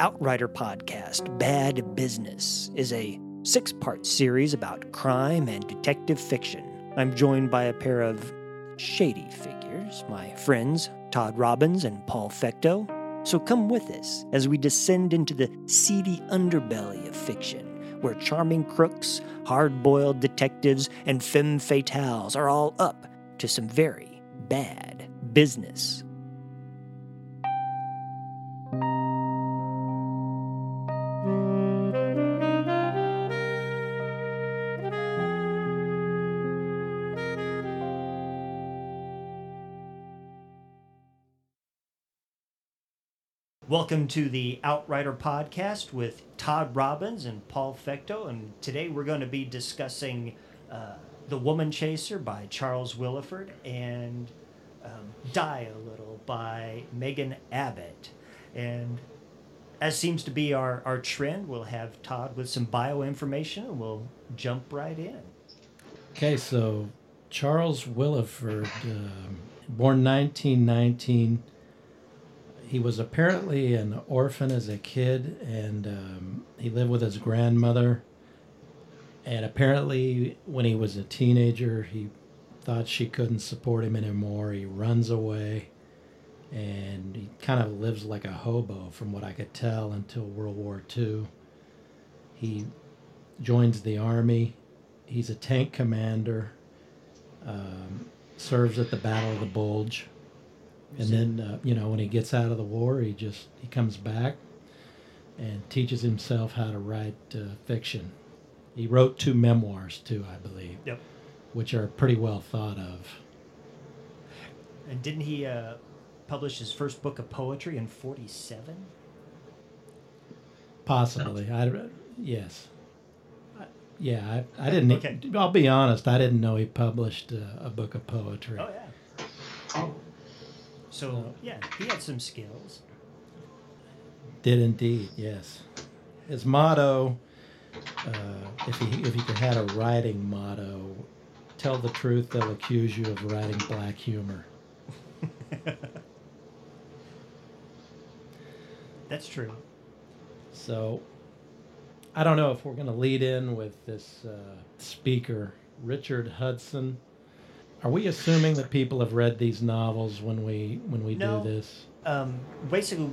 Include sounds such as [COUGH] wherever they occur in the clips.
Outrider podcast, Bad Business, is a six part series about crime and detective fiction. I'm joined by a pair of shady figures, my friends Todd Robbins and Paul Fecto. So come with us as we descend into the seedy underbelly of fiction, where charming crooks, hard boiled detectives, and femme fatales are all up to some very bad business. Welcome to the Outrider podcast with Todd Robbins and Paul Fecto. And today we're going to be discussing uh, The Woman Chaser by Charles Willeford and um, Die a Little by Megan Abbott. And as seems to be our, our trend, we'll have Todd with some bio information and we'll jump right in. Okay, so Charles Willeford, um, born 1919 he was apparently an orphan as a kid, and um, he lived with his grandmother. And apparently, when he was a teenager, he thought she couldn't support him anymore. He runs away, and he kind of lives like a hobo, from what I could tell, until World War II. He joins the army. He's a tank commander. Um, serves at the Battle of the Bulge and then uh, you know when he gets out of the war he just he comes back and teaches himself how to write uh, fiction he wrote two memoirs too i believe Yep. which are pretty well thought of And didn't he uh, publish his first book of poetry in 47? possibly i yes I, yeah I, I didn't Okay. i'll be honest i didn't know he published uh, a book of poetry Oh, yeah. So, yeah, he had some skills. Did indeed, yes. His motto, uh, if he if he could had a writing motto, tell the truth, they'll accuse you of writing black humor. [LAUGHS] That's true. So, I don't know if we're going to lead in with this uh, speaker, Richard Hudson. Are we assuming that people have read these novels when we when we No. do this? Um, basically,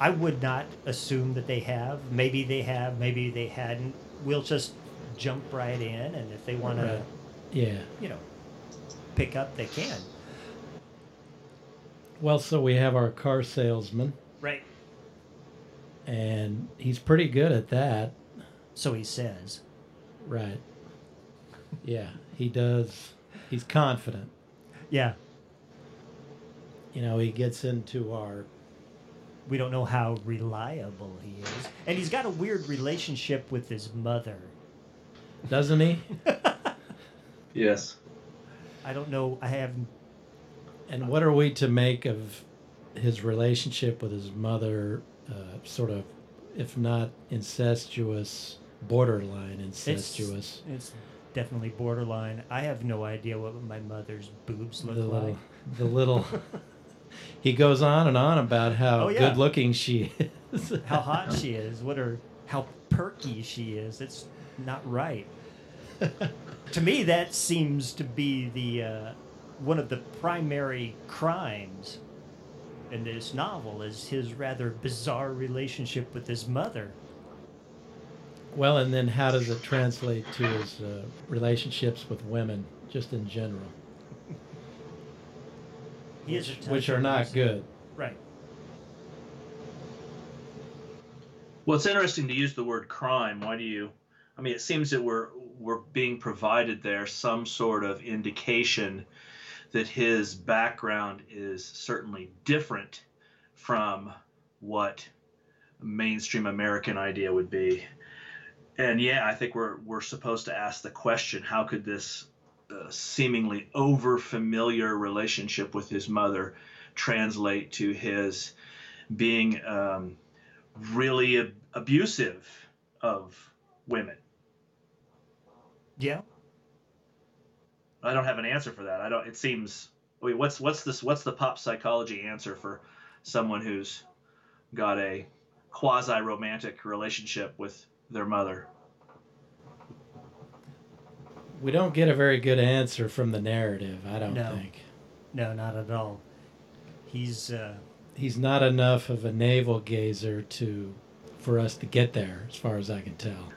I would not assume that they have. Maybe they have, maybe they hadn't. We'll just jump right in, and if they want Right. to, Yeah. you know, pick up, they can. Well, so we have our car salesman, Right. and he's pretty good at that. So he says. Right. Yeah, he does. He's confident. Yeah. You know, he gets into our. We don't know how reliable he is. And he's got a weird relationship with his mother. Doesn't he? [LAUGHS] Yes. I don't know. I have And what are we to make of his relationship with his mother? Uh, sort of, if not incestuous, borderline incestuous. It's definitely borderline. I have no idea what my mother's boobs look the like. little, the little. [LAUGHS] he goes on and on about how Oh, yeah. good looking she is. how hot she is, what her how perky she is. It's not right. [LAUGHS] to me, that seems to be the uh, one of the primary crimes in this novel is his rather bizarre relationship with his mother. Well, and then how does it translate to his uh, relationships with women, just in general, He has a which are not his- good? Right. Well, it's interesting to use the word crime. Why do you? I mean, it seems that we're we're being provided there some sort of indication that his background is certainly different from what mainstream American idea would be. And yeah, I think we're we're supposed to ask the question: How could this uh, seemingly over familiar relationship with his mother translate to his being um, really ab- abusive of women? Yeah. I don't have an answer for that. I don't. It seems. I mean, what's what's this? What's the pop psychology answer for someone who's got a quasi romantic relationship with their mother. We don't get a very good answer from the narrative, I don't No. think. No, not at all. He's uh, He's not enough of a navel gazer to for us to get there, as far as I can tell.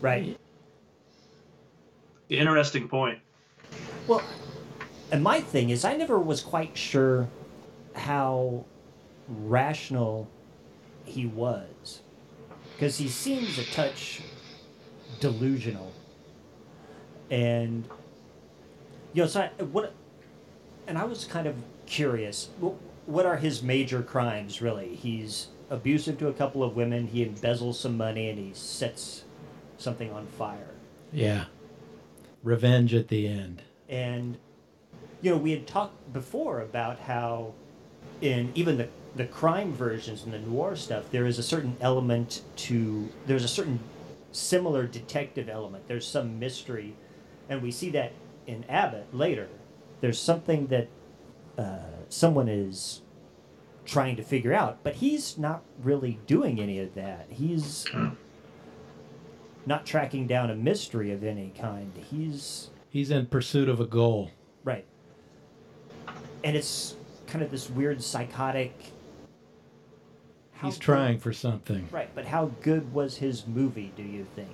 right. Interesting point. Well, and my thing is, I never was quite sure how rational he was, because he seems a touch delusional, and you know, so I, what? And I was kind of curious. wh- What are his major crimes, really? He's abusive to a couple of women. He embezzles some money, and he sets something on fire. Yeah. Revenge at the end. and you know we had talked before about how in even the the crime versions and the noir stuff there is a certain element to there's a certain similar detective element there's some mystery and we see that in abbott later there's something that uh, someone is trying to figure out but he's not really doing any of that he's not tracking down a mystery of any kind he's He's in pursuit of a goal. Right. And it's kind of this weird psychotic. He's trying for something. Right, but how good was his movie? Do you think?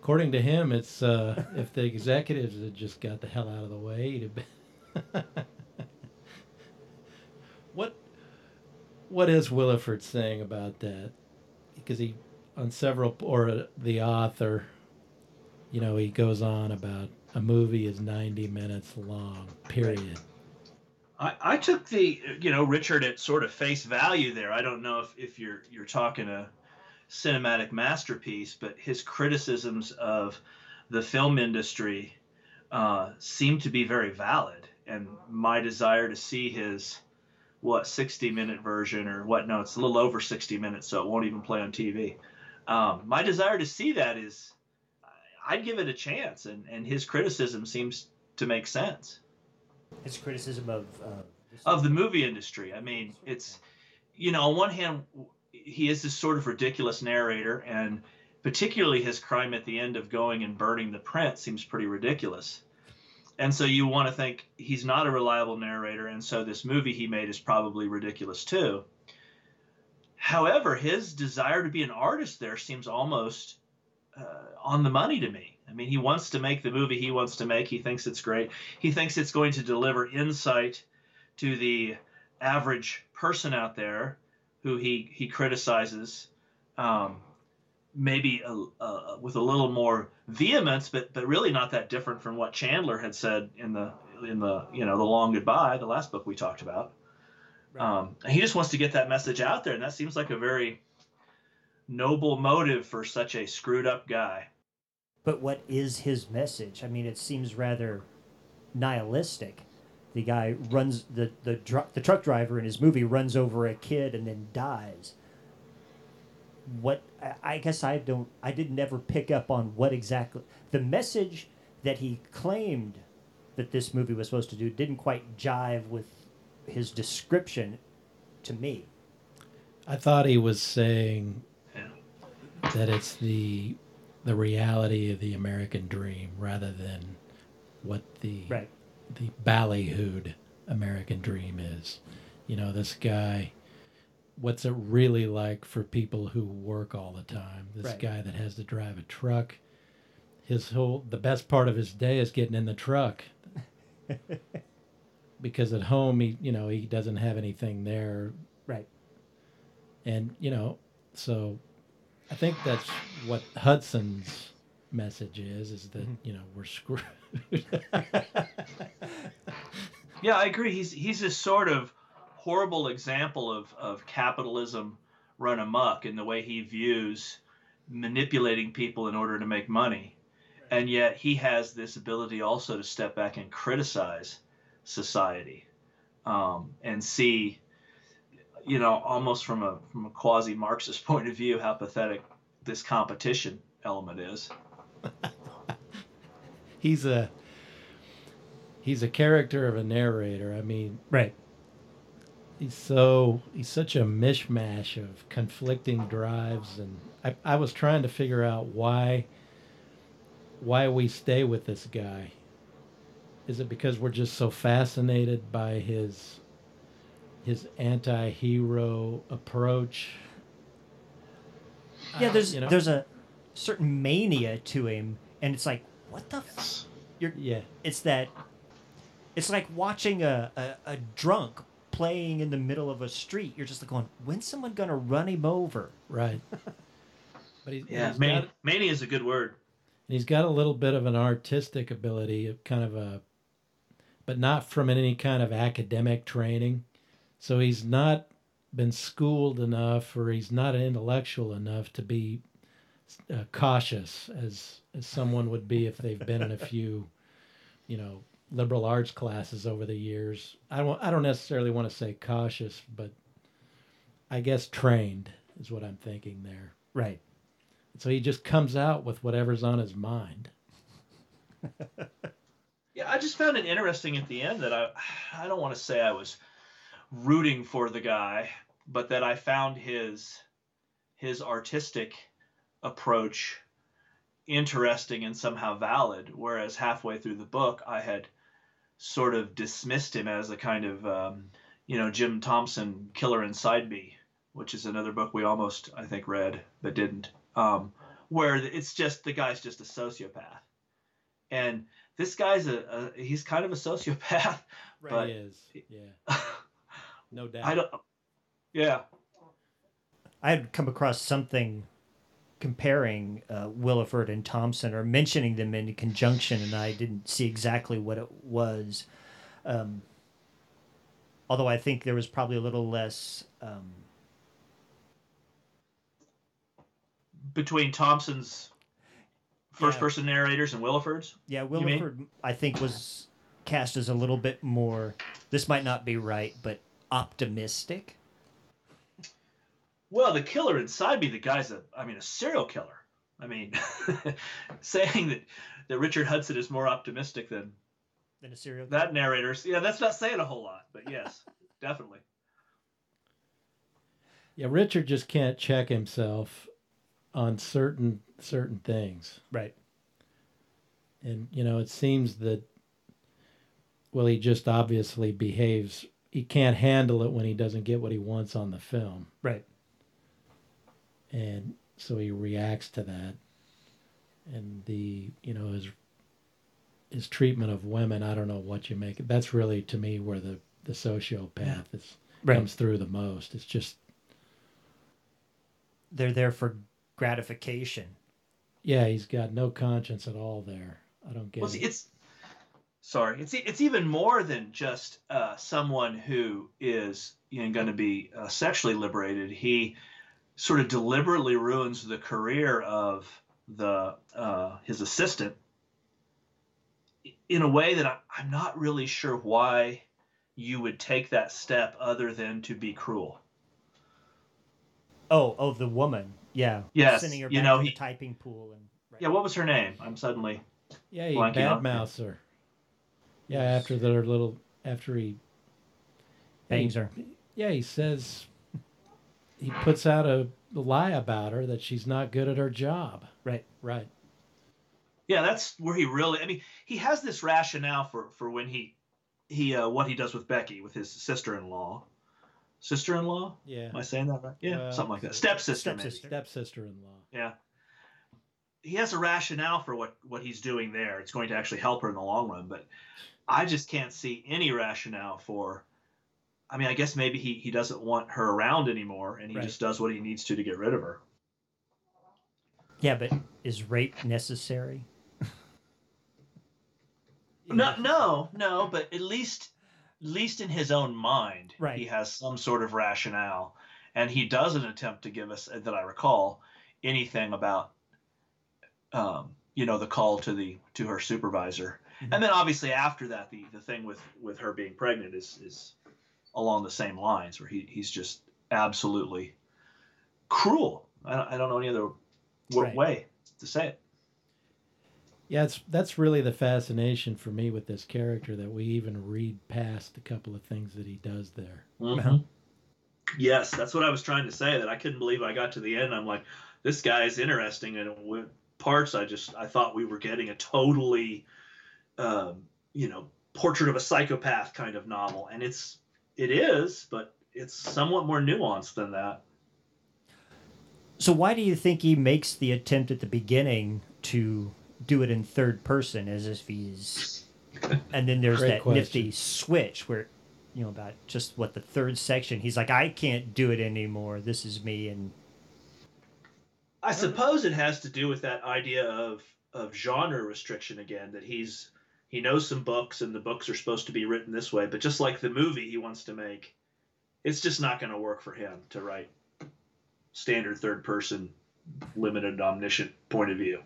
According to him, it's uh, [LAUGHS] if the executives had just got the hell out of the way, he'd have been. [LAUGHS] what What is Willeford saying about that? Because he, on several, or uh, the author, you know, he goes on about a movie is ninety minutes long. Period. I, I took the you know Richard at sort of face value there. I don't know if, if you're you're talking a cinematic masterpiece, but his criticisms of the film industry uh, seem to be very valid. And my desire to see his what 60 minute version or what no it's a little over 60 minutes so it won't even play on tv um, my desire to see that is i'd give it a chance and, and his criticism seems to make sense His criticism of. Uh, of the movie industry. I mean, it's you know, on one hand, he is this sort of ridiculous narrator, and particularly his crime at the end of going and burning the print seems pretty ridiculous. And so you want to think he's not a reliable narrator, and so this movie he made is probably ridiculous too. However, his desire to be an artist there seems almost uh, on the money to me. I mean, he wants to make the movie he wants to make. He thinks it's great. He thinks it's going to deliver insight to the average person out there who he he criticizes um, maybe a, a, with a little more vehemence but but really not that different from what Chandler had said in the in the you know the long goodbye the last book we talked about Right. um, he just wants to get that message out there and that seems like a very noble motive for such a screwed up guy But what is his message? I mean, it seems rather nihilistic. The guy runs the the dr- the truck driver in his movie runs over a kid and then dies. What I, guess I don't I didn't ever pick up on what exactly the message that he claimed that this movie was supposed to do didn't quite jive with his description to me. I thought he was saying that it's the the reality of the American dream rather than what the Right. the ballyhooed American dream is. You know, this guy what's it really like for people who work all the time? This Right. guy that has to drive a truck. His whole the best part of his day is getting in the truck. [LAUGHS] because at home he you know, he doesn't have anything there Right. and you know so i think that's what hudson's message is is that you know we're screwed [LAUGHS] Yeah, I agree. He's he's this sort of horrible example of, of capitalism run amok in the way he views manipulating people in order to make money. And yet he has this ability also to step back and criticize society um, and see, you know, almost from a from a quasi Marxist [LAUGHS] point of view, how pathetic this competition element is. [LAUGHS] he's a he's a character of a narrator i mean Right. he's so he's such a mishmash of conflicting drives and I, I was trying to figure out why why we stay with this guy is it because we're just so fascinated by his his anti-hero approach Yeah, Uh, there's you know? there's a certain mania to him, and it's like, what the? F-? You're yeah it's that it's like watching a, a, a drunk playing in the middle of a street you're just like going when's someone gonna run him over right [LAUGHS] but he's, Yeah, he's man, got, mania is a good word. And he's got a little bit of an artistic ability of kind of a but not from any kind of academic training so he's not been schooled enough or he's not intellectual enough to be uh, cautious as as someone would be if they've been in a few you know liberal arts classes over the years. I don't i don't necessarily want to say cautious but i guess trained is what i'm thinking there. Right. So he just comes out with whatever's on his mind. [LAUGHS] Yeah, I just found it interesting at the end that I I don't want to say I was rooting for the guy, but that I found his his artistic approach interesting and somehow valid. Whereas halfway through the book, I had sort of dismissed him as a kind of um, you know Jim Thompson killer inside me, which is another book we almost I think read but didn't. Um, where it's just the guy's just a sociopath, and this guy's a, a he's kind of a sociopath. [LAUGHS] But- he is yeah [LAUGHS] no doubt I don't. Yeah. i had come across something comparing uh, Willeford and thompson or mentioning them in conjunction and i didn't see exactly what it was um, although i think there was probably a little less um, Between Thompson's first Yeah. person narrators and Willeford's. Yeah, You? Williford, I think, was cast as a little bit more. This might not be right, but optimistic. Well, the killer inside me, the guy's a, I mean, a serial killer. I mean, [LAUGHS] saying that, that Richard Hudson is more optimistic than Than a serial. that narrator's, yeah, that's not saying a whole lot, but yes, [LAUGHS] definitely. yeah richard just can't check himself on certain certain things Right. and you know it seems that well he just obviously behaves he can't handle it when he doesn't get what he wants on the film Right. and so he reacts to that and the you know his his treatment of women i don't know what you make it. that's really to me where the the sociopath is Right. comes through the most it's just They're there for gratification. yeah he's got no conscience at all there i don't get Well, it see, it's sorry, it's it's even more than just uh, someone who is you know, going to be uh, sexually liberated. He sort of deliberately ruins the career of the uh, his assistant in a way that I, I'm not really sure why you would take that step other than to be cruel. Oh, oh, the woman. Yeah. Yes, Sending her you know, to he- the typing pool and. Right. Yeah, what was her name? I'm suddenly Yeah, he Blanking out. badmouths her. Yeah, after their little, after he Bangs he- her. Yeah, he says he puts out a lie about her that she's not good at her job. Right. Right. Yeah, that's where he really. I mean, he has this rationale for for when he he uh, what he does with Becky with his sister-in-law. Sister-in-law? Yeah. Am I saying that right? Yeah, Well, something like that. Stepsister. Stepsister. Stepsister-in-law. Yeah. He has a rationale for what what he's doing there. It's going to actually help her in the long run, but I just can't see any rationale for. I mean, I guess maybe he he doesn't want her around anymore, and he Right. just does what he needs to to get rid of her. Yeah, but is rape necessary? [LAUGHS] No, no, no. But at least, at least in his own mind, Right. he has some sort of rationale, and he doesn't attempt to give us, that I recall, anything about, um, you know, the call to the to her supervisor, And then obviously after that, the the thing with with her being pregnant is is along the same lines, where he he's just absolutely cruel. I don't, I don't know any other Right. way to say it. Yeah, it's that's really the fascination for me with this character that we even read past a couple of things that he does there. Uh-huh. Yes, that's what I was trying to say. That I couldn't believe I got to the end. I'm like, this guy is interesting, and with parts, I just I thought we were getting a totally, um, you know, portrait of a psychopath kind of novel, and it's it is, but it's somewhat more nuanced than that. So why do you think he makes the attempt at the beginning to do it in third person as if he's [LAUGHS] and then there's that question. nifty switch where you know about just what the third section he's like I can't do it anymore this is me and I suppose it has to do with that idea of of genre restriction again. That he's he knows some books and the books are supposed to be written this way, but just like the movie he wants to make, it's just not going to work for him to write standard third person, limited omniscient point of view.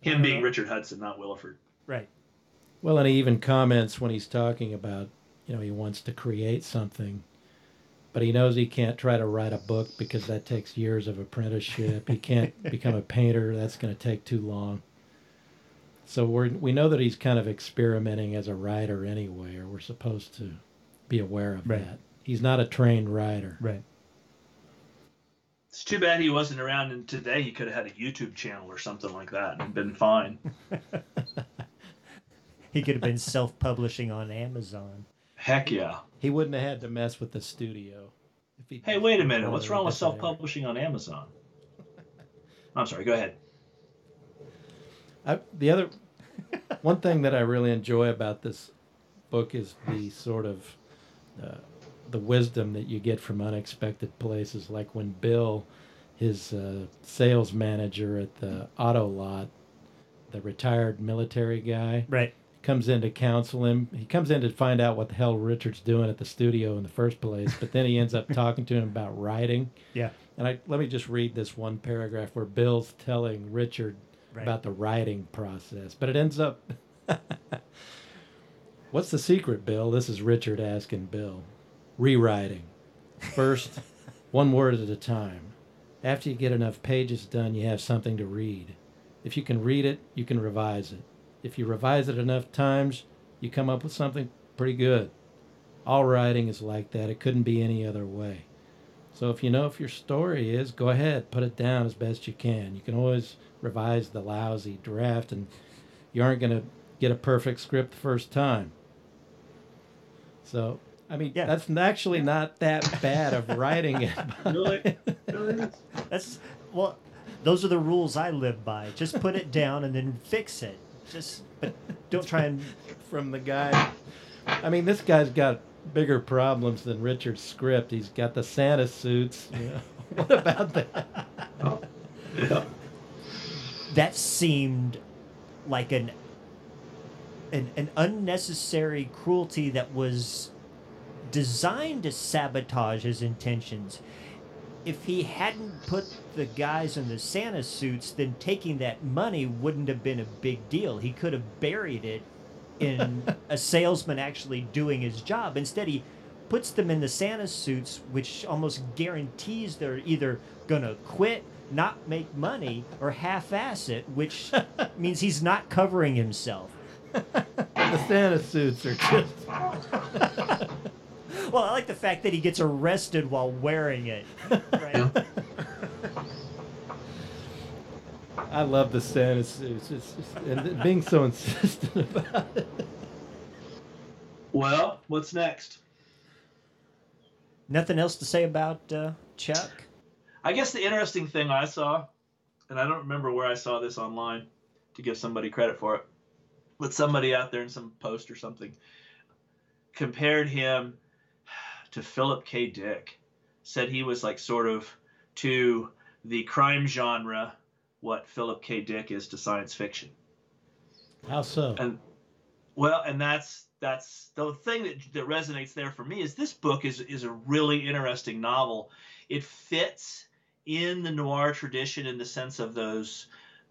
Him being Richard Hudson, not Willeford. right Well, and he even comments when he's talking about, you know, he wants to create something, but he knows he can't try to write a book because that takes years of apprenticeship. He can't [LAUGHS] become a painter, that's going to take too long. So we're, we know that he's kind of experimenting as a writer anyway, or we're supposed to be aware of Right. that. He's not a trained writer. right It's too bad he wasn't around, and today he could have had a YouTube channel or something like that and been fine. [LAUGHS] he could have been self-publishing on Amazon Heck yeah. He wouldn't have had to mess with the studio. If he Hey, wait a minute. What's wrong with self-publishing on Amazon? I'm sorry. Go ahead. I, the other [LAUGHS] one thing that I really enjoy about this book is the sort of uh, the wisdom that you get from unexpected places, like when Bill, his uh, sales manager at the auto lot, the retired military guy, right comes in to counsel him. He comes in to find out what the hell Richard's doing at the studio in the first place, but then he ends up [LAUGHS] talking to him about writing. yeah And I let me just read this one paragraph where Bill's telling Richard right about the writing process, but it ends up. [LAUGHS] What's the secret, Bill? This is Richard asking Bill. Rewriting. First, [LAUGHS] one word at a time. After you get enough pages done, you have something to read. If you can read it, you can revise it. If you revise it enough times, you come up with something pretty good. All writing is like that. It couldn't be any other way. So if you know if your story is, go ahead, put it down as best you can. You can always revise the lousy draft, and you aren't going to get a perfect script the first time. So, I mean, Yeah. that's actually not that bad of writing it. [LAUGHS] Really? Really? that's well those are the rules I live by just put it down and then fix it just but don't try and [LAUGHS] From the guy. I mean, this guy's got bigger problems than Richard's script. He's got the Santa suits. You [LAUGHS] know. what about that? yeah. That seemed like an an, an unnecessary cruelty that was designed to sabotage his intentions. If he hadn't put the guys in the Santa suits, then taking that money wouldn't have been a big deal. He could have buried it in [LAUGHS] a salesman actually doing his job. Instead, he puts them in the Santa suits, which almost guarantees they're either going to quit, not make money, or half ass it, which means he's not covering himself. The Santa suits are just. [LAUGHS] Well, I like the fact that he gets arrested while wearing it. Right? I love the Santa suits. It's just, and being so insistent about it. Well, what's next? Nothing else to say about uh, Chuck? I guess the interesting thing I saw, and I don't remember where I saw this online to give somebody credit for it, but somebody out there in some post or something compared him to Philip K. Dick. Said he was like sort of to the crime genre what Philip K. Dick is to science fiction. How so? And well, and that's that's the thing that, that resonates there for me is this book is is a really interesting novel. It fits in the noir tradition in the sense of those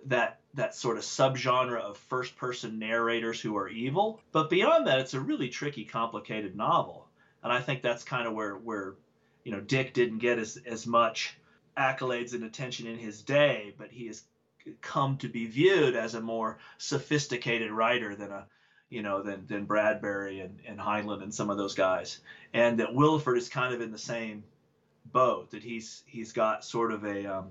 that that sort of subgenre of first person narrators who are evil. But beyond that, it's a really tricky, complicated novel. And I think that's kind of where where you know Dick didn't get as as much accolades and attention in his day, but he has come to be viewed as a more sophisticated writer than a you know, than than Bradbury and, and Heinlein and some of those guys. And that Willeford is kind of in the same boat. That he's he's got sort of a um,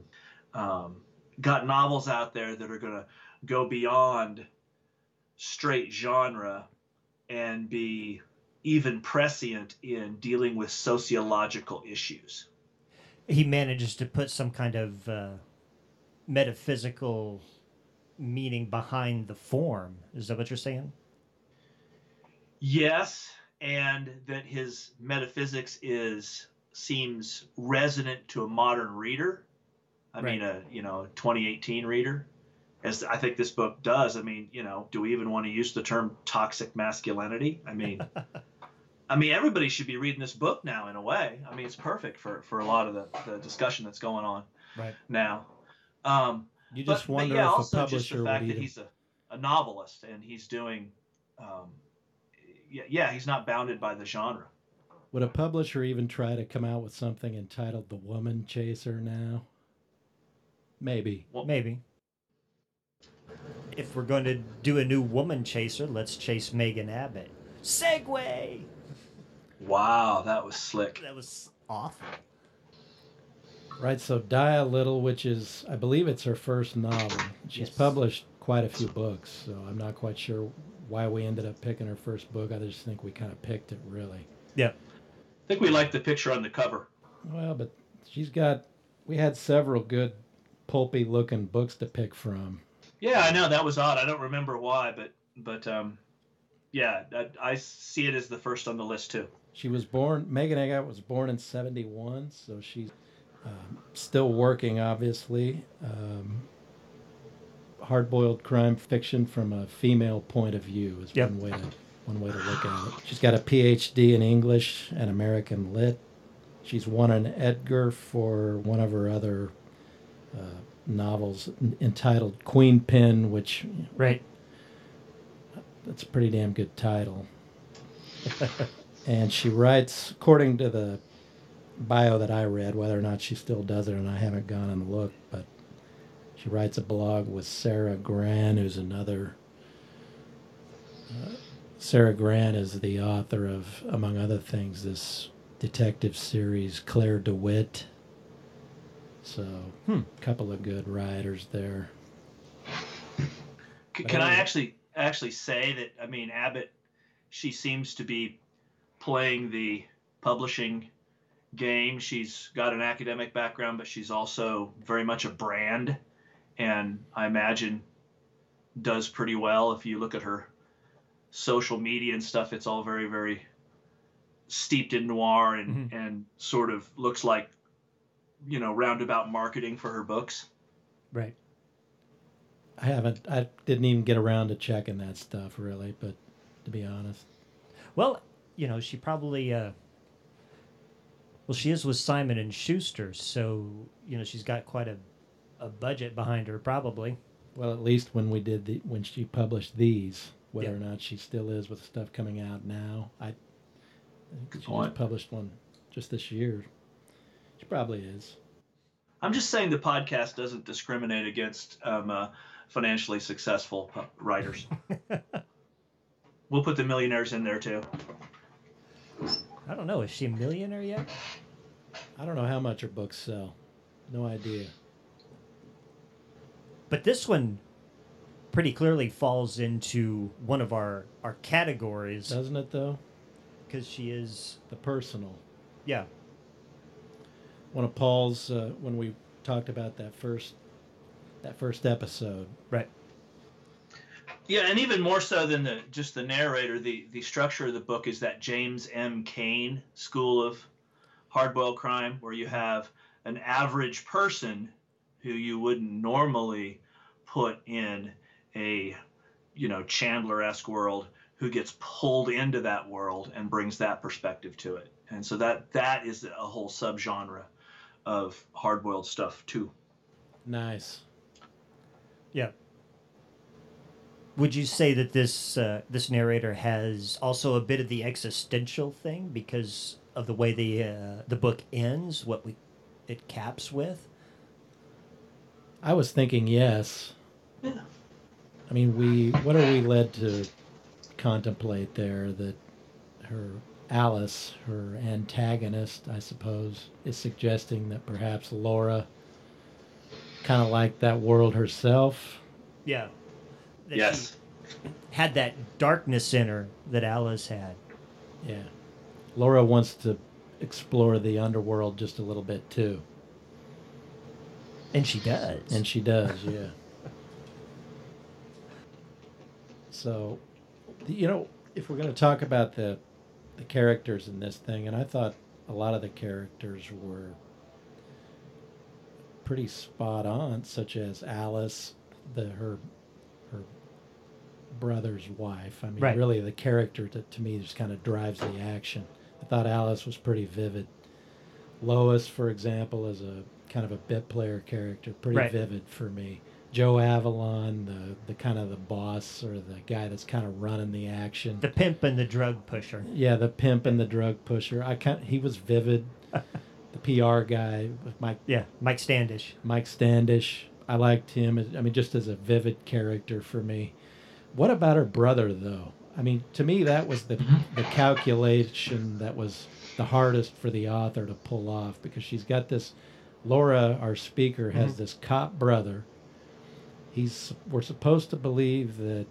um, got novels out there that are going to go beyond straight genre and be even prescient in dealing with sociological issues. He manages to put some kind of uh, metaphysical meaning behind the form. Is that what you're saying? Yes, and that his metaphysics is seems resonant to a modern reader. I Right. mean, a you know 2018 reader, as I think this book does. I mean, you know, do we even want to use the term toxic masculinity? I mean, [LAUGHS] I mean, everybody should be reading this book now. In a way, I mean, it's perfect for for a lot of the the discussion that's going on Right. now. Um, You just but wonder yeah, if a also just the fact that he's a, a novelist and he's doing, um, yeah, yeah, he's not bounded by the genre. Would a publisher even try to come out with something entitled The Woman Chaser now? Maybe. Well, Maybe. If we're going to do a new woman chaser, let's chase Megan Abbott. Segue! Wow, that was slick. That was awful. Right, so Die a Little, which is, I believe it's her first novel. She's Yes. published quite a few books, so I'm not quite sure why we ended up picking her first book. I just think we kind of picked it, really. Yep. I think we like the picture on the cover. Well, but she's got, we had several good pulpy looking books to pick from. Yeah, I know that was odd. I don't remember why, but but um, yeah, I, I see it as the first on the list too. She was born, Megan Abbott was born in 71, so she's um, still working, obviously. Um, Hard boiled crime fiction from a female point of view is Yep. one way to one way to look at it. She's got a PhD in English and American Lit. She's won an Edgar for one of her other uh, novels entitled Queenpin, which Right. that's a pretty damn good title. [LAUGHS] and she writes, according to the bio that I read, whether or not she still does it, and I haven't gone and looked, but she writes a blog with Sara Gran, who's another. Uh, Sara Gran is the author of, among other things, this detective series, Claire DeWitt. So, Hmm. a couple of good writers there. C- But can I actually actually say that? I mean, Abbott, she seems to be playing the publishing game. She's got an academic background, but she's also very much a brand, and I imagine does pretty well. If you look at her social media and stuff, it's all very very steeped in noir and and sort of looks like you know roundabout marketing for her books. Right. I haven't. I didn't even get around to checking that stuff really, but to be honest, Well, you know, she probably uh well she is with Simon and Schuster, so you know, she's got quite a a budget behind her probably. well, at least when we did the when she published these, whether Yeah. or not she still is with stuff coming out now, I, she point. just published one just this year. She probably is. I'm just saying the podcast doesn't discriminate against um, uh, financially successful writers. [LAUGHS] we'll put the millionaires in there too. I don't know, is she a millionaire yet? I don't know how much her books sell. No idea. But this one pretty clearly falls into one of our our categories Doesn't it though? because she is The personal. yeah, One of Paul's uh, when we talked about that first that first episode. right. Yeah, and even more so than the just the narrator, the the structure of the book is that James M. Cain school of hardboiled crime, where you have an average person who you wouldn't normally put in a you know Chandler-esque world who gets pulled into that world and brings that perspective to it. And so that that is a whole subgenre of hardboiled stuff too. Nice. Yeah. Would you say that this uh, this narrator has also a bit of the existential thing because of the way the uh, the book ends, what we it caps with? I was thinking yes. Yeah. I mean, we what are we led to contemplate there that her Alice, her antagonist, I suppose, is suggesting that perhaps Laura kind of liked that world herself. Yeah. That Yes. she had that darkness in her that Alice had. Yeah. Laura wants to explore the underworld just a little bit too. And she does. And she does, yeah. So, you know, if we're going to talk about the the characters in this thing, and I thought a lot of the characters were pretty spot on, such as Alice, the her her brother's wife. I mean, Right. really, the character that to me just kind of drives the action. I thought Alice was pretty vivid. Lois, for example, is a kind of a bit player character, pretty Right. vivid for me. Joe Avalon, the the kind of the boss or the guy that's kind of running the action. the pimp and the drug pusher. yeah, the pimp and the drug pusher. I kind he was vivid. [LAUGHS] the PR guy, Mike Yeah, Mike Standish. Mike Standish. I liked him. I mean, just as a vivid character for me. What about her brother, though? I mean, to me, that was the the calculation that was the hardest for the author to pull off because she's got this. Laura, our speaker, has mm-hmm. this cop brother. He's we're supposed to believe that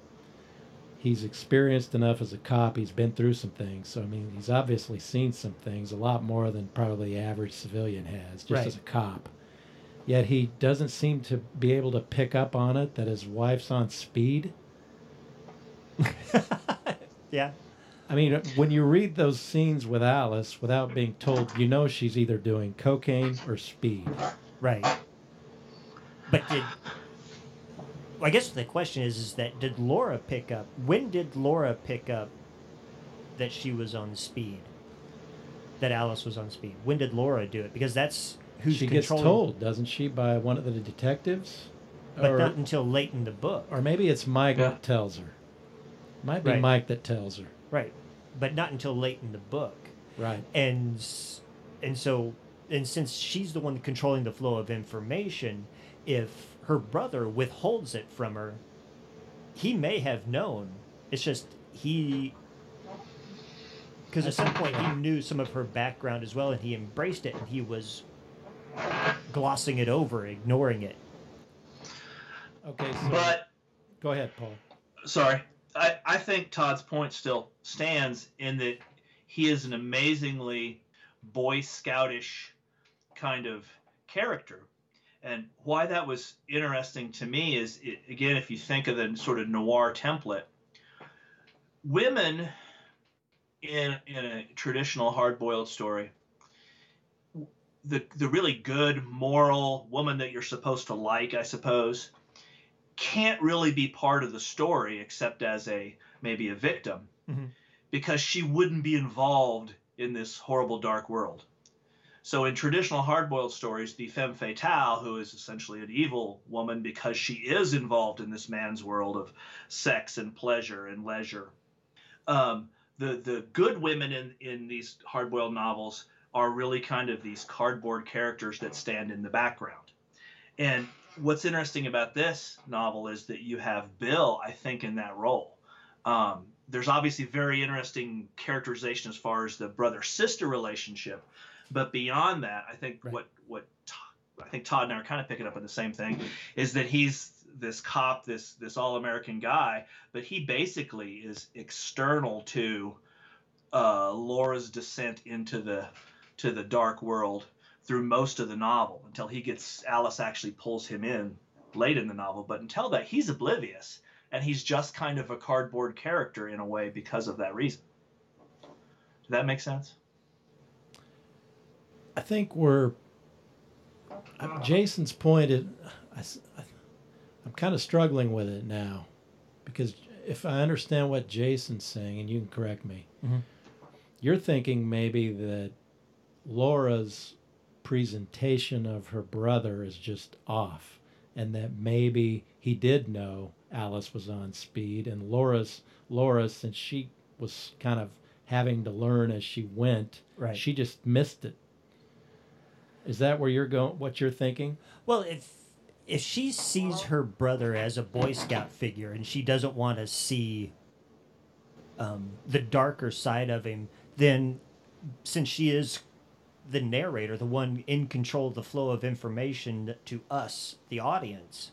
he's experienced enough as a cop. He's been through some things. So I mean, he's obviously seen some things, a lot more than probably the average civilian has, just Right. as a cop. Yet he doesn't seem to be able to pick up on it that his wife's on speed. [LAUGHS] Yeah. I mean, when you read those scenes with Alice without being told, you know she's either doing cocaine or speed. Right. But did I guess the question is is that did Laura pick up when did Laura pick up that she was on speed? That Alice was on speed. When did Laura do it? Because that's who's she gets told, doesn't she, by one of the detectives? but or, not until late in the book. or maybe it's Mike Yeah. that tells her. Might be Right. Mike that tells her. Right. But not until late in the book. Right. and and so and since she's the one controlling the flow of information if her brother withholds it from her he may have known it's just he because at some point he knew some of her background as well and he embraced it and he was glossing it over ignoring it Okay, so But go ahead, Paul. sorry, I, I think Todd's point still stands in that he is an amazingly Boy Scoutish kind of character. And why that was interesting to me is, it, again, if you think of the sort of noir template, women in, in a traditional hard boiled story, the, the really good, moral woman that you're supposed to like, I suppose, can't really be part of the story except as a maybe a victim Mhm. because she wouldn't be involved in this horrible dark world. So in traditional hard-boiled stories, the femme fatale, who is essentially an evil woman because she is involved in this man's world of sex and pleasure and leisure. Um, the the good women in in these hard-boiled novels are really kind of these cardboard characters that stand in the background. And what's interesting about this novel is that you have Bill, I think, in that role. Um, there's obviously very interesting characterization as far as the brother sister relationship, but beyond that, I think Right. what what I think Todd and I are kind of picking up on the same thing is that he's this cop, this this all American guy, but he basically is external to uh, Laura's descent into the to the dark world through most of the novel until he gets Alice actually pulls him in late in the novel. But until that, he's oblivious and he's just kind of a cardboard character in a way because of that reason. Does that make sense? I think we're Jason's point. Is, I, am kind of struggling with it now because if I understand what Jason's saying, and you can correct me, Mhm. you're thinking maybe that Laura's presentation of her brother is just off, and that maybe he did know Alice was on speed, and Laura's Laura, since she was kind of having to learn as she went, Right. she just missed it. Is that where you're going? What you're thinking? Well, if if she sees her brother as a Boy Scout figure and she doesn't want to see um, the darker side of him, then since she is the narrator, the one in control of the flow of information to us, the audience,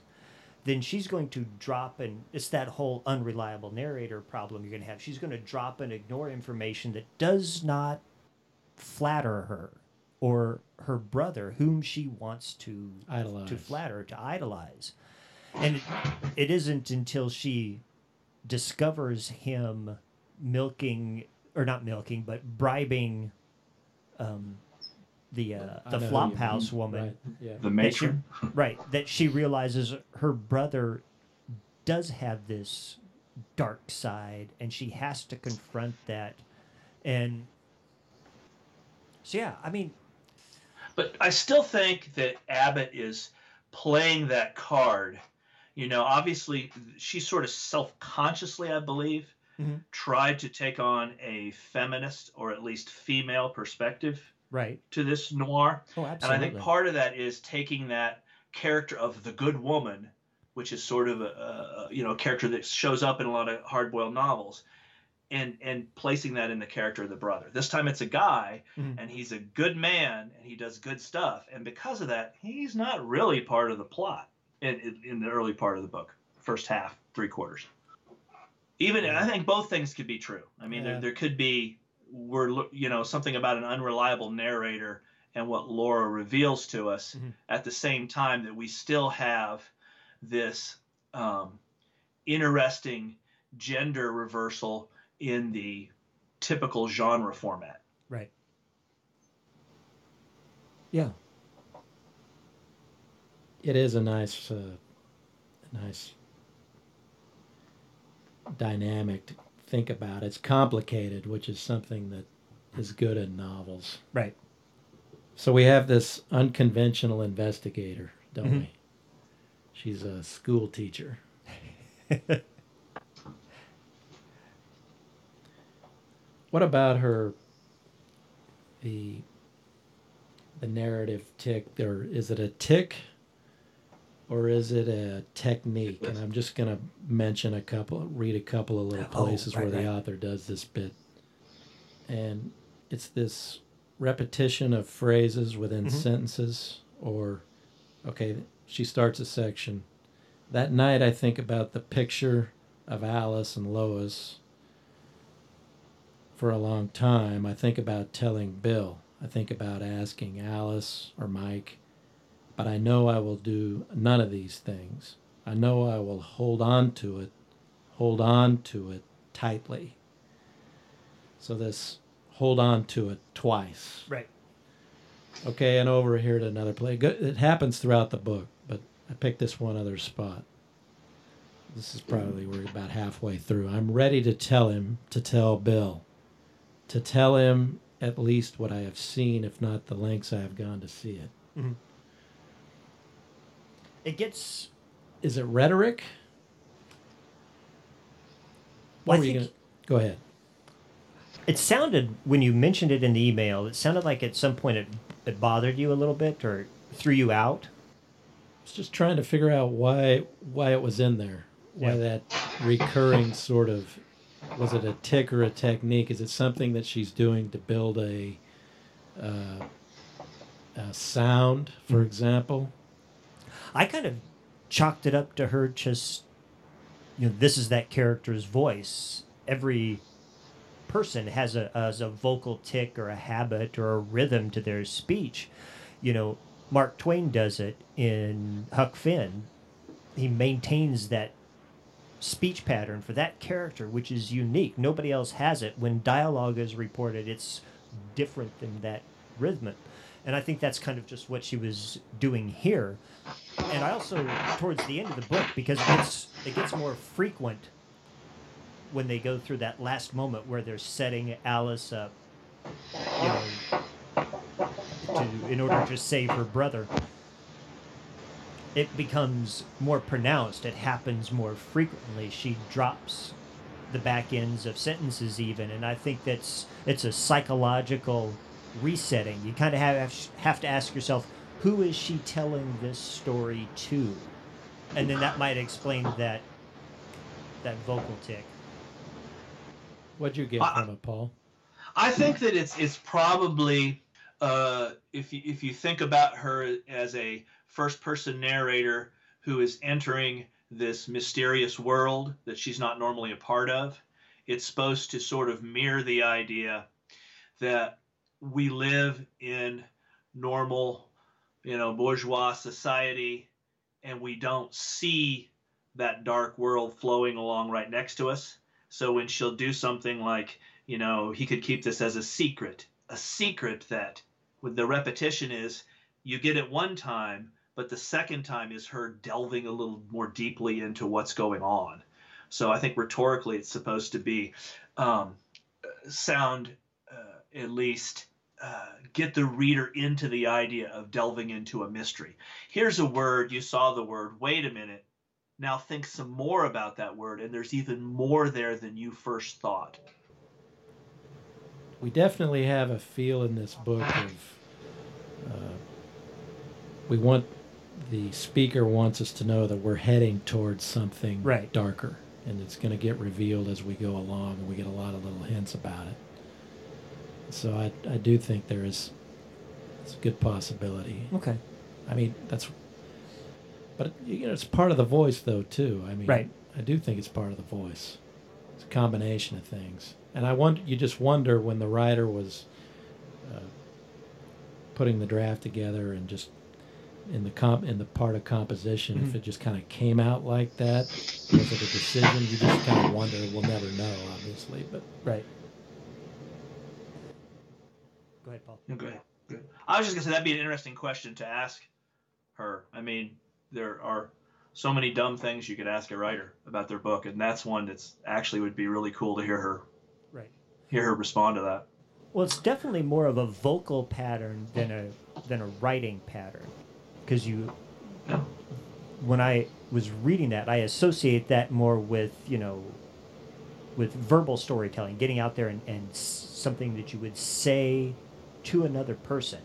then she's going to drop and it's that whole unreliable narrator problem you're going to have. She's going to drop and ignore information that does not flatter her or her brother, whom she wants to Idolize. to flatter, to idolize. And it, it isn't until she discovers him milking or not milking, but bribing um, the uh, the know flop house mean. woman Right, Yeah. The that she, matron. [LAUGHS] right that she realizes her brother does have this dark side and she has to confront that and so yeah i mean But I still think that Abbott is playing that card. You know, obviously, she sort of self consciously, I believe, Mhm. tried to take on a feminist or at least female perspective right to this noir. oh absolutely. And I think part of that is taking that character of the good woman, which is sort of a, a you know a character that shows up in a lot of hard-boiled novels, and and placing that in the character of the brother. This time it's a guy, Mhm. and he's a good man, and he does good stuff, and because of that, he's not really part of the plot in in, in the early part of the book, first half, three quarters. Even I think both things could be true. I mean, Yeah. there, there could be we're you know something about an unreliable narrator and what Laura reveals to us Mhm. at the same time that we still have this um, interesting gender reversal in the typical genre format. right yeah It is a nice, uh, nice dynamic to think about. It's complicated, which is something that is good in novels. right So we have this unconventional investigator, don't Mhm. we? She's a school teacher. [LAUGHS] what about her? The the narrative tick, or is it a tick, or is it a technique? And I'm just gonna mention a couple, read a couple of little Oh, places right, where the right. author does this bit, and it's this repetition of phrases within Mhm. sentences or okay she starts a section that night i think about the picture of alice and lois for a long time i think about telling bill i think about asking alice or mike but i know i will do none of these things i know i will hold on to it hold on to it tightly so this hold on to it twice right Okay, and over here to another place. It happens throughout the book, but I picked this one other spot. This is probably we're about halfway through. I'm ready to tell him to tell Bill, to tell him at least what I have seen, if not the lengths I have gone to see it. Mm-hmm. it gets Is it rhetoric? What Well, I were you think- gonna? Go ahead. it sounded when you mentioned it in the email it sounded like at some point it, it bothered you a little bit or threw you out I was just trying to figure out why why it was in there. Why Yeah. that recurring sort of was it a tick or a technique? Is it something that she's doing to build a, uh, a sound, for example? I kind of chalked it up to her just, you know, this is that character's voice. Every person has a has a vocal tick or a habit or a rhythm to their speech. You know, Mark Twain does it in Huck Finn. He maintains that speech pattern for that character, which is unique. Nobody else has it. When dialogue is reported, it's different than that rhythm. And I think that's kind of just what she was doing here. And I also, towards the end of the book, because it gets, it gets more frequent when they go through that last moment where they're setting Alice up, you know, to, in order to save her brother. It becomes more pronounced. It happens more frequently. She drops the back ends of sentences even, and I think that's it's a psychological resetting. You kind of have have to ask yourself, who is she telling this story to? And then that might explain that that vocal tick. What'd you get I- from it, Paul? I think that it's it's probably uh, if you if you think about her as a first person narrator who is entering this mysterious world that she's not normally a part of, it's supposed to sort of mirror the idea that we live in normal, you know, bourgeois society and we don't see that dark world flowing along right next to us. So when she'll do something like, you know, he could keep this as a secret, a secret that with the repetition is you get it one time, but the second time is her delving a little more deeply into what's going on. So I think rhetorically it's supposed to be um, sound uh, at least uh, get the reader into the idea of delving into a mystery. Here's a word, you saw the word, wait a minute. Now think some more about that word, and there's even more there than you first thought. We definitely have a feel in this book of uh, we want the speaker wants us to know that we're heading towards something Right. darker, and it's going to get revealed as we go along, and we get a lot of little hints about it. So I, I do think there is it's a good possibility. Okay. I mean, that's, but you know, it's part of the voice though too. I mean, Right. I do think it's part of the voice. It's a combination of things, and I want you just wonder when the writer was uh, putting the draft together and just in the comp in the part of composition, if Mhm. it just kind of came out like that, was it a decision? You just kind of wonder. We'll never know, obviously, but Right. Go ahead, Paul. Okay, good. I was just gonna say that'd be an interesting question to ask her. I mean, there are so many dumb things you could ask a writer about their book, and that's one that's actually would be really cool to hear her Right. hear her respond to that. Well, it's definitely more of a vocal pattern than a than a writing pattern, because you, Yeah. when I was reading that, I associate that more with you know, with verbal storytelling, getting out there and, and something that you would say to another person,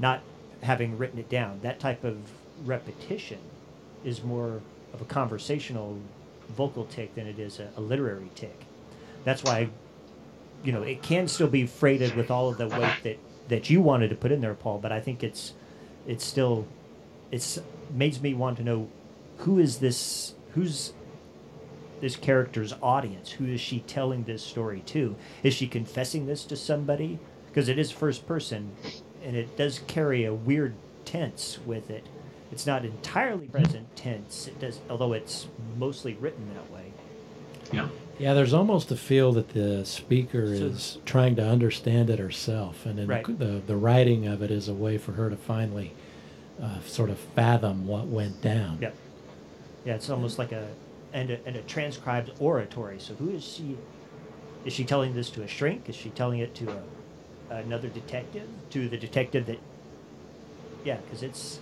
not having written it down. That type of repetition is more of a conversational vocal tick than it is a, a literary tick. That's why you know, it can still be freighted with all of the weight that that you wanted to put in there, Paul. But I think it's it's still it's makes me want to know who is this who's this character's audience? Who is she telling this story to? Is she confessing this to somebody? Because it is first person, and it does carry a weird tense with it. It's not entirely present tense. It does, although it's mostly written that way. Yeah. Yeah, there's almost a feel that the speaker So- is trying to understand it herself, and then Right. the, the the writing of it is a way for her to finally uh, sort of fathom what went down. Yep. Yeah, it's almost like a and a, and a transcribed oratory. So who is she? Is she telling this to a shrink? Is she telling it to a, another detective? To the detective that? Yeah, because it's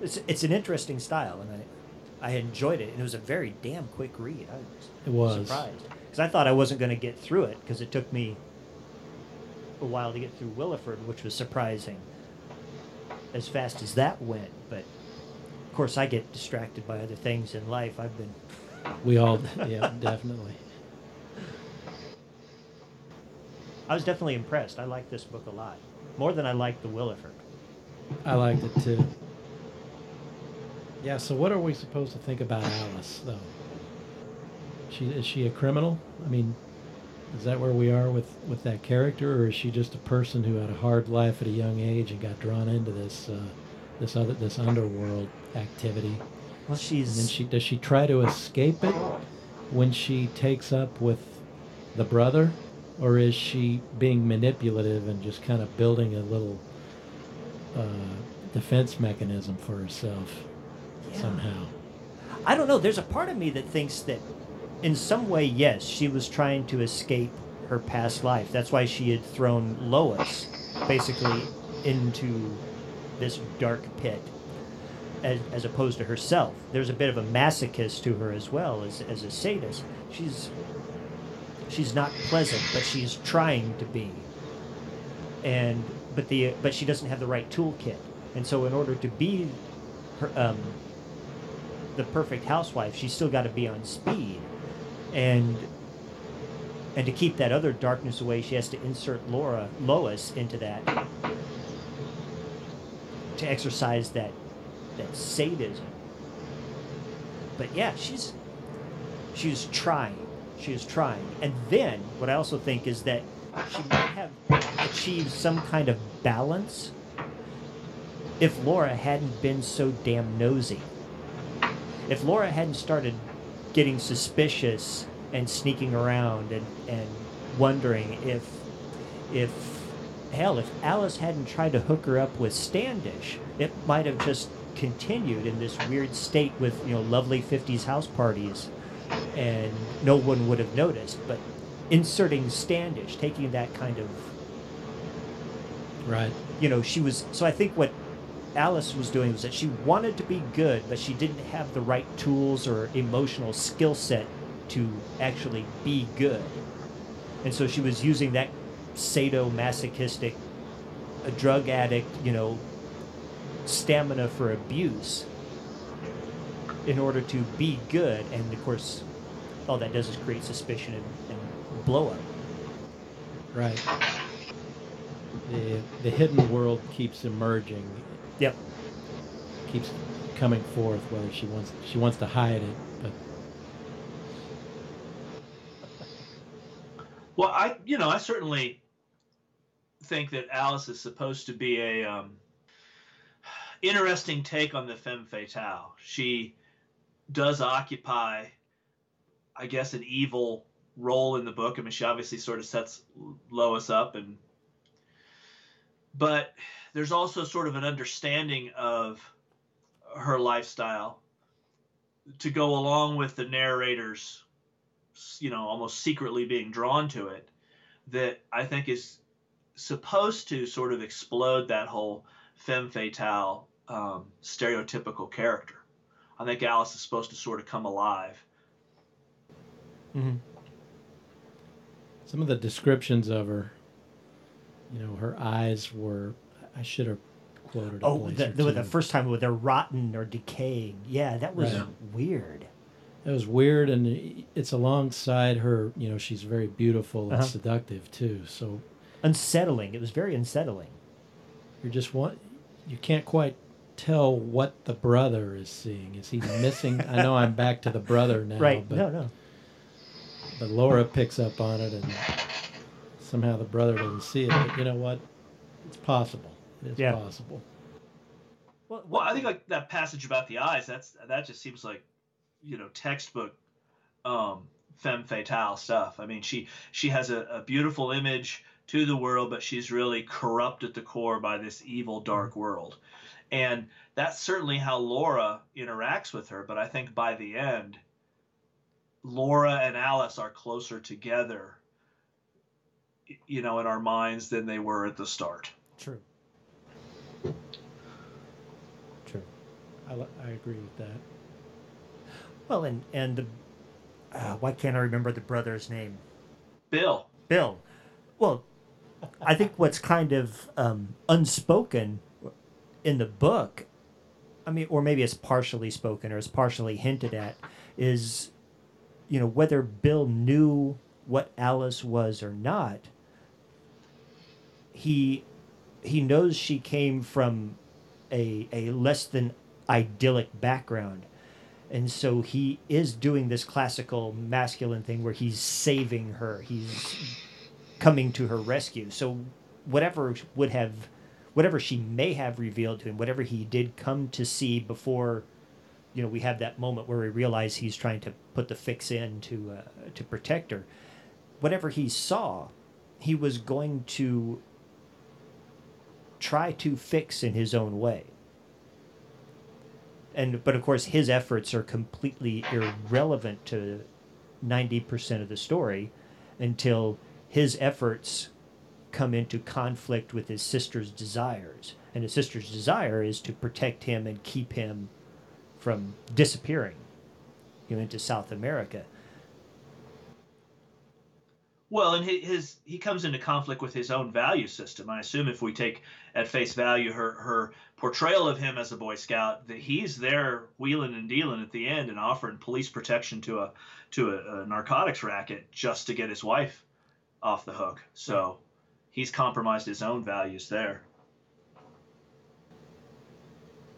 it's it's an interesting style, and I I enjoyed it, and it was a very damn quick read. I was, It was. surprised because I thought I wasn't going to get through it because it took me a while to get through Willeford, which was surprising. As fast as that went, but of course I get distracted by other things in life. I've been We all, yeah, definitely. I was definitely impressed. I like this book a lot, more than I liked the Willeford. I liked it too. Yeah. So, what are we supposed to think about Alice, though? She is she a criminal? I mean, is that where we are with with that character, or is she just a person who had a hard life at a young age and got drawn into this uh, this other this underworld activity? Well, And then she's she does she try to escape it when she takes up with the brother, or is she being manipulative and just kind of building a little uh, defense mechanism for herself Yeah. somehow? I don't know. There's a part of me that thinks that, in some way, yes, she was trying to escape her past life. That's why she had thrown Lois, basically, into this dark pit, as, as opposed to herself. There's a bit of a masochist to her as well as, as a sadist. She's she's not pleasant, but she's trying to be. And but the but she doesn't have the right toolkit, and so in order to be her um, the perfect housewife, she's still got to be on speed. And and to keep that other darkness away, she has to insert Laura Lois into that to exercise that that sadism. But yeah, she's she's trying. She is trying. And then what I also think is that she might have achieved some kind of balance if Laura hadn't been so damn nosy. If Laura hadn't started getting suspicious and sneaking around and, and wondering if if hell if Alice hadn't tried to hook her up with Standish, it might have just continued in this weird state with you know lovely 50s house parties and no one would have noticed but inserting standish taking that kind of Right. you know she was so i think what alice was doing was that she wanted to be good but she didn't have the right tools or emotional skill set to actually be good. And so she was using that sadomasochistic a drug addict you know stamina for abuse in order to be good. And of course all that does is create suspicion and, and blow up. Right. The the hidden world keeps emerging, yep keeps coming forth. Whether she wants she wants to hide it, but Well, I you know I certainly think that Alice is supposed to be a um, interesting take on the femme fatale. She does occupy, I guess, an evil role in the book. I mean, she obviously sort of sets Lois up, and but there's also sort of an understanding of her lifestyle to go along with the narrator's you know almost secretly being drawn to it that I think is supposed to sort of explode that whole femme fatale um, stereotypical character. I think Alice is supposed to sort of come alive. mm-hmm. some of the descriptions of her, you know, her eyes were. I should have quoted. oh the, the, the first time when they're rotten or decaying yeah that was Right. weird It was weird, and it's alongside her. You know, she's very beautiful and Uh-huh. seductive too. So unsettling it was very unsettling you're just one. You can't quite tell what the brother is seeing. Is he missing? I know I'm back to the brother [LAUGHS] now, right but no no but Laura picks up on it, and somehow the brother doesn't see it. But you know what? It's possible. It is Yeah. possible. well, Well, I think like that passage about the eyes. That's that just seems like, you know, textbook um, femme fatale stuff. I mean, she she has a, a beautiful image to the world, but she's really corrupt at the core by this evil, dark world, and that's certainly how Laura interacts with her. But I think by the end, Laura and Alice are closer together, y- you know, in our minds than they were at the start. true true I, I agree with that. well and and the uh, why can't i remember the brother's name Bill, Bill. Well, I think what's kind of um, unspoken in the book, I mean, or maybe it's partially spoken or it's partially hinted at, is, you know, whether Bill knew what Alice was or not. He, he knows she came from a a less than idyllic background. And so he is doing this classical masculine thing where he's saving her. He's coming to her rescue. So whatever would have whatever she may have revealed to him, whatever he did come to see before you know, we have that moment where we realize he's trying to put the fix in to uh, to protect her. Whatever he saw, he was going to try to fix in his own way. And but of course his efforts are completely irrelevant to 90% of the story until his efforts come into conflict with his sister's desires. And his sister's desire is to protect him and keep him from disappearing you know into south america Well, and his, he comes into conflict with his own value system. I assume if we take at face value her her portrayal of him as a Boy Scout, that he's there wheeling and dealing at the end and offering police protection to a to a, a narcotics racket just to get his wife off the hook. So he's compromised his own values there.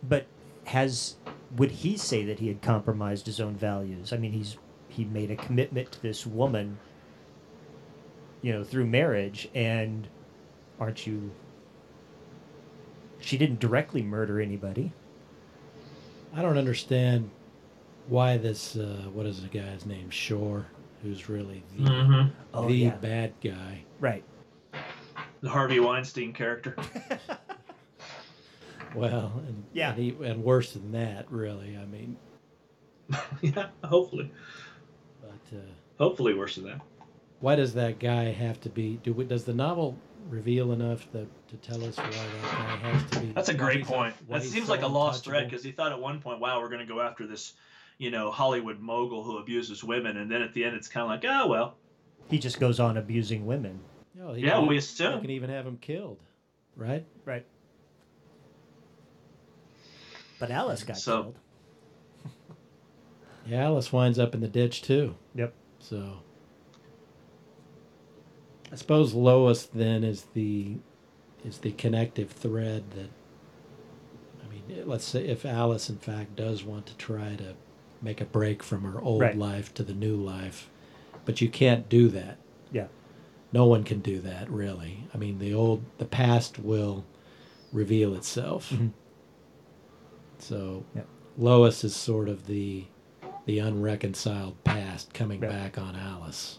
But has would he say that he had compromised his own values? I mean, he's he made a commitment to this woman, you know, through marriage, and aren't you? She didn't directly murder anybody. I don't understand why this. Uh, what is the guy's name? Shore, who's really the, Mm-hmm. Oh the yeah, bad guy. right. The Harvey Weinstein character. [LAUGHS] Well, and, Yeah. and, he, and worse than that, really. I mean, [LAUGHS] yeah, hopefully, but uh, hopefully worse than that. Why does that guy have to be? Do we, does the novel reveal enough that to tell us why that guy has to be? That's a great point. That seems so like a lost thread because he thought at one point, wow, we're going to go after this, you know, Hollywood mogul who abuses women, and then at the end, it's kind of like, oh well, He just goes on abusing women. No, he yeah, can, we he assume. can even have him killed, right? Right. But Alice got So- killed. [LAUGHS] Yeah, Alice winds up in the ditch too. Yep. So I suppose Lois then is the is the connective thread that I mean, let's say if Alice in fact does want to try to make a break from her old Right. life to the new life, but you can't do that. Yeah. No one can do that really. I mean, the old the past will reveal itself. Mhm. So Yep. Lois is sort of the the unreconciled past coming Right. back on Alice.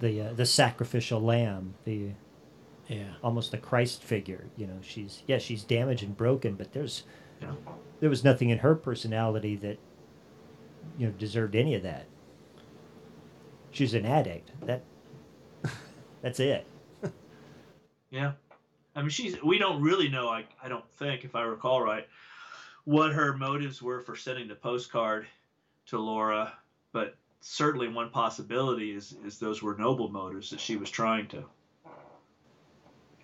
The uh, the sacrificial lamb. The Yeah. almost the Christ figure. You know, she's yeah, she's damaged and broken, but there's Yeah. there was nothing in her personality that you know deserved any of that. She's an addict. That [LAUGHS] that's it. Yeah. I mean, she's. We don't really know. I, I don't think, if I recall right, what her motives were for sending the postcard to Laura. But certainly, one possibility is is those were noble motives that she was trying to,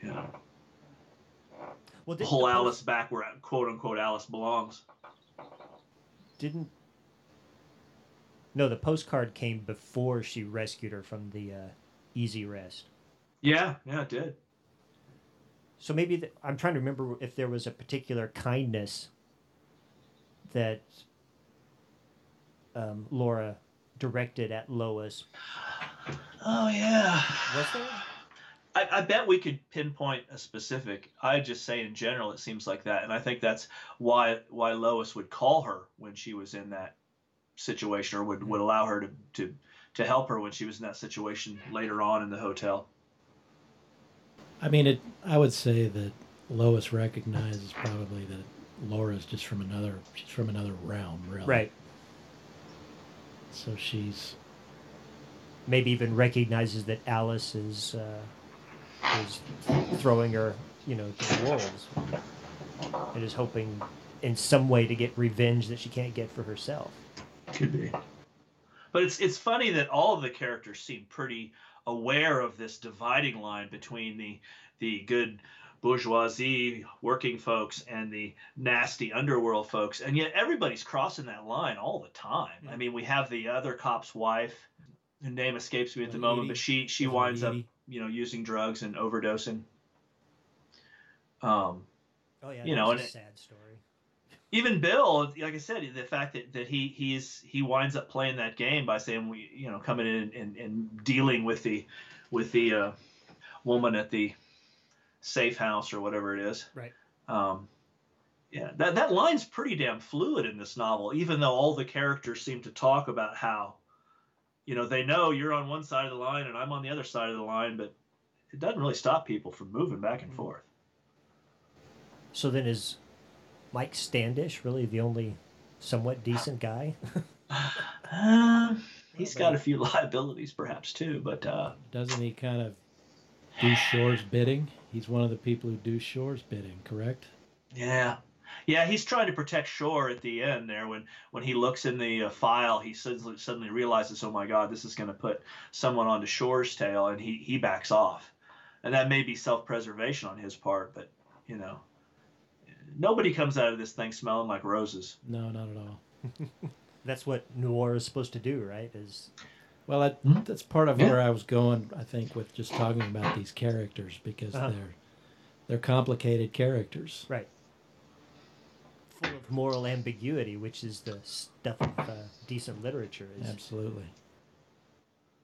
you know, Well, pull the post- Alice back where quote unquote Alice belongs. didn't. No, the postcard came before she rescued her from the uh, easy rest. Yeah, yeah, it did. So maybe the, I'm trying to remember if there was a particular kindness that um, Laura directed at Lois. Oh yeah. Was there? I, I bet we could pinpoint a specific. I just say in general, it seems like that, and I think that's why why Lois would call her when she was in that situation, or would, would mm-hmm. allow her to, to to help her when she was in that situation later on in the hotel. I mean, it. I would say that Lois recognizes probably that Laura's just from another. She's from another realm, really. Right. So she's. Maybe even recognizes that Alice is uh, is throwing her, you know, to the wolves, and is hoping in some way to get revenge that she can't get for herself. Could be. But it's it's funny that all of the characters seem pretty aware of this dividing line between the the good bourgeoisie working folks and the nasty underworld folks. And yet everybody's crossing that line all the time. I mean we have the other cop's wife her name escapes me at the moment but she she winds up you know using drugs and overdosing. Um Oh yeah, You know, and a sad story. even Bill, like I said, the fact that, that he he's he winds up playing that game by saying we you know coming in and, and dealing with the with the uh, woman at the safe house or whatever it is. Right. Um, yeah, that that line's pretty damn fluid in this novel, even though all the characters seem to talk about how, you know, they know you're on one side of the line and I'm on the other side of the line, but it doesn't really stop people from moving back and forth. So then is Mike Standish really the only somewhat decent guy? [LAUGHS] [LAUGHS] Uh, he's got a few [LAUGHS] liabilities, perhaps too, but uh, Doesn't he kind of do Shore's bidding? He's one of the people who do Shore's bidding, correct? yeah. Yeah, he's trying to protect Shore at the end there. When when he looks in the uh, file, he suddenly suddenly realizes, oh my God, this is going to put someone onto Shore's tail, and he he backs off. And that may be self-preservation on his part, but you know, nobody comes out of this thing smelling like roses. No, not at all. [LAUGHS] That's what noir is supposed to do, right? Is Well, that, Hmm? that's part of Yeah. where I was going. I think with just talking about these characters because Uh-huh. they're they're complicated characters. right. Full of moral ambiguity, which is the stuff of uh, decent literature. Is Absolutely.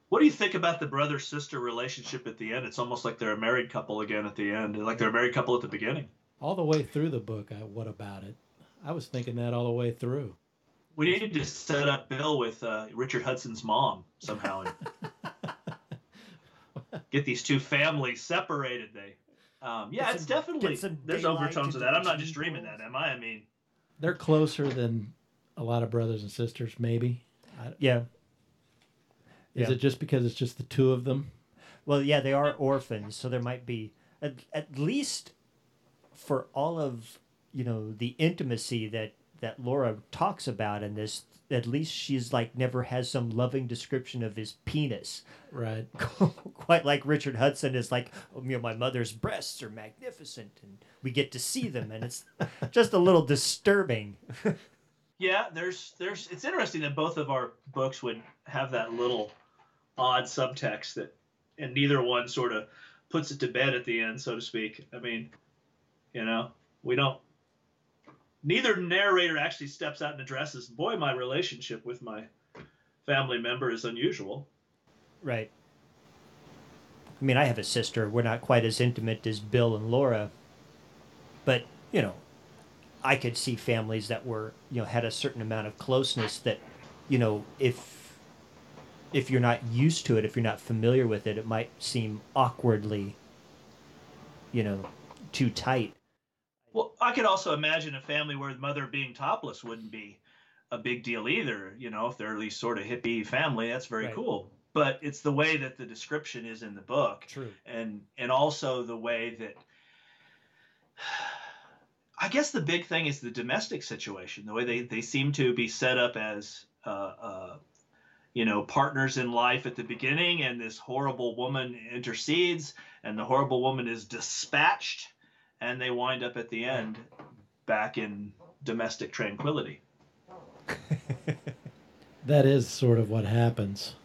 What do you think about the brother sister relationship at the end? It's almost like they're a married couple again at the end, like they're a married couple at the beginning. All the way through the book, I, what about it? I was thinking that all the way through. We need to set up Bill with uh, Richard Hudson's mom somehow and [LAUGHS] get these two families separated. They, um, yeah, Get it's some- definitely get there's overtones of that. I'm not just dreaming that, am I? I mean, They're closer than a lot of brothers and sisters, maybe. I, yeah. is Yeah. it just because it's just the two of them? Well, yeah, they are orphans, so there might be at, at least for all of you know the intimacy that that Laura talks about in this. At least she's like never has some loving description of his penis, Right. [LAUGHS] quite like Richard Hudson is like, oh, you know, my mother's breasts are magnificent, and we get to see them, and it's [LAUGHS] just a little disturbing. yeah, there's there's it's interesting that both of our books would have that little odd subtext that, and neither one sort of puts it to bed at the end, so to speak. I mean, you know, we don't. Neither narrator actually steps out and addresses, boy, my relationship with my family member is unusual. Right. I mean, I have a sister. We're not quite as intimate as Bill and Laura, but you know, I could see families that were you know had a certain amount of closeness that, you know, if if you're not used to it, if you're not familiar with it, it might seem awkwardly, you know, too tight. Well, I could also imagine a family where the mother being topless wouldn't be a big deal either. You know, if they're at least sort of hippie family, that's very Right. cool. But it's the way that the description is in the book, True. and and also the way that. [SIGHS] I guess the big thing is the domestic situation. The way they, they seem to be set up as, uh, uh, you know, partners in life at the beginning, and this horrible woman intercedes, and the horrible woman is dispatched, and they wind up at the end back in domestic tranquility. [LAUGHS] That is sort of what happens.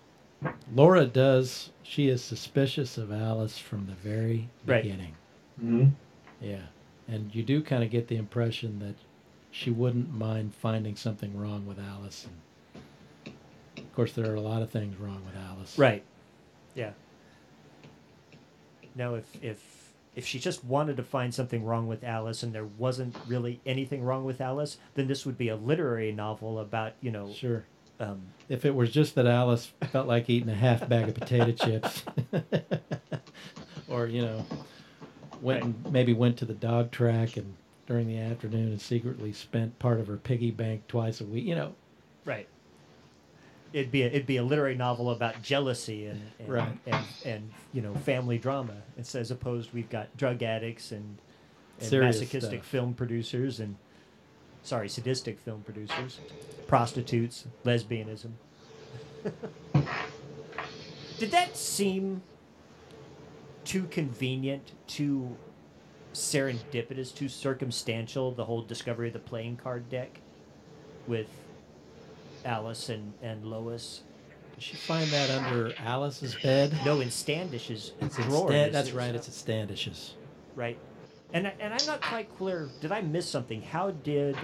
Laura does. She is suspicious of Alice from the very Right. beginning. Mm-hmm. Yeah. And you do kind of get the impression that she wouldn't mind finding something wrong with Alice. And of course, there are a lot of things wrong with Alice. Right. Yeah. Now, if if if she just wanted to find something wrong with Alice and there wasn't really anything wrong with Alice, then this would be a literary novel about you know Sure. um, If it was just that Alice felt like eating a half bag of potato chips, [LAUGHS] or you know, went and maybe went to the dog track and during the afternoon and secretly spent part of her piggy bank twice a week, you know, right. It'd be a, it'd be a literary novel about jealousy and and, Right. and and you know family drama. It's as opposed we've got drug addicts and, and masochistic stuff. film producers and sorry sadistic film producers, prostitutes, lesbianism. [LAUGHS] Did that seem too convenient, too serendipitous, too circumstantial? The whole discovery of the playing card deck with Alice and, and Lois. Does she find that under Alice's bed? No, in Standish's It's in drawer. Stan- that's right. It's at Standish's. right. And I- and I'm not quite clear. Did I miss something? How did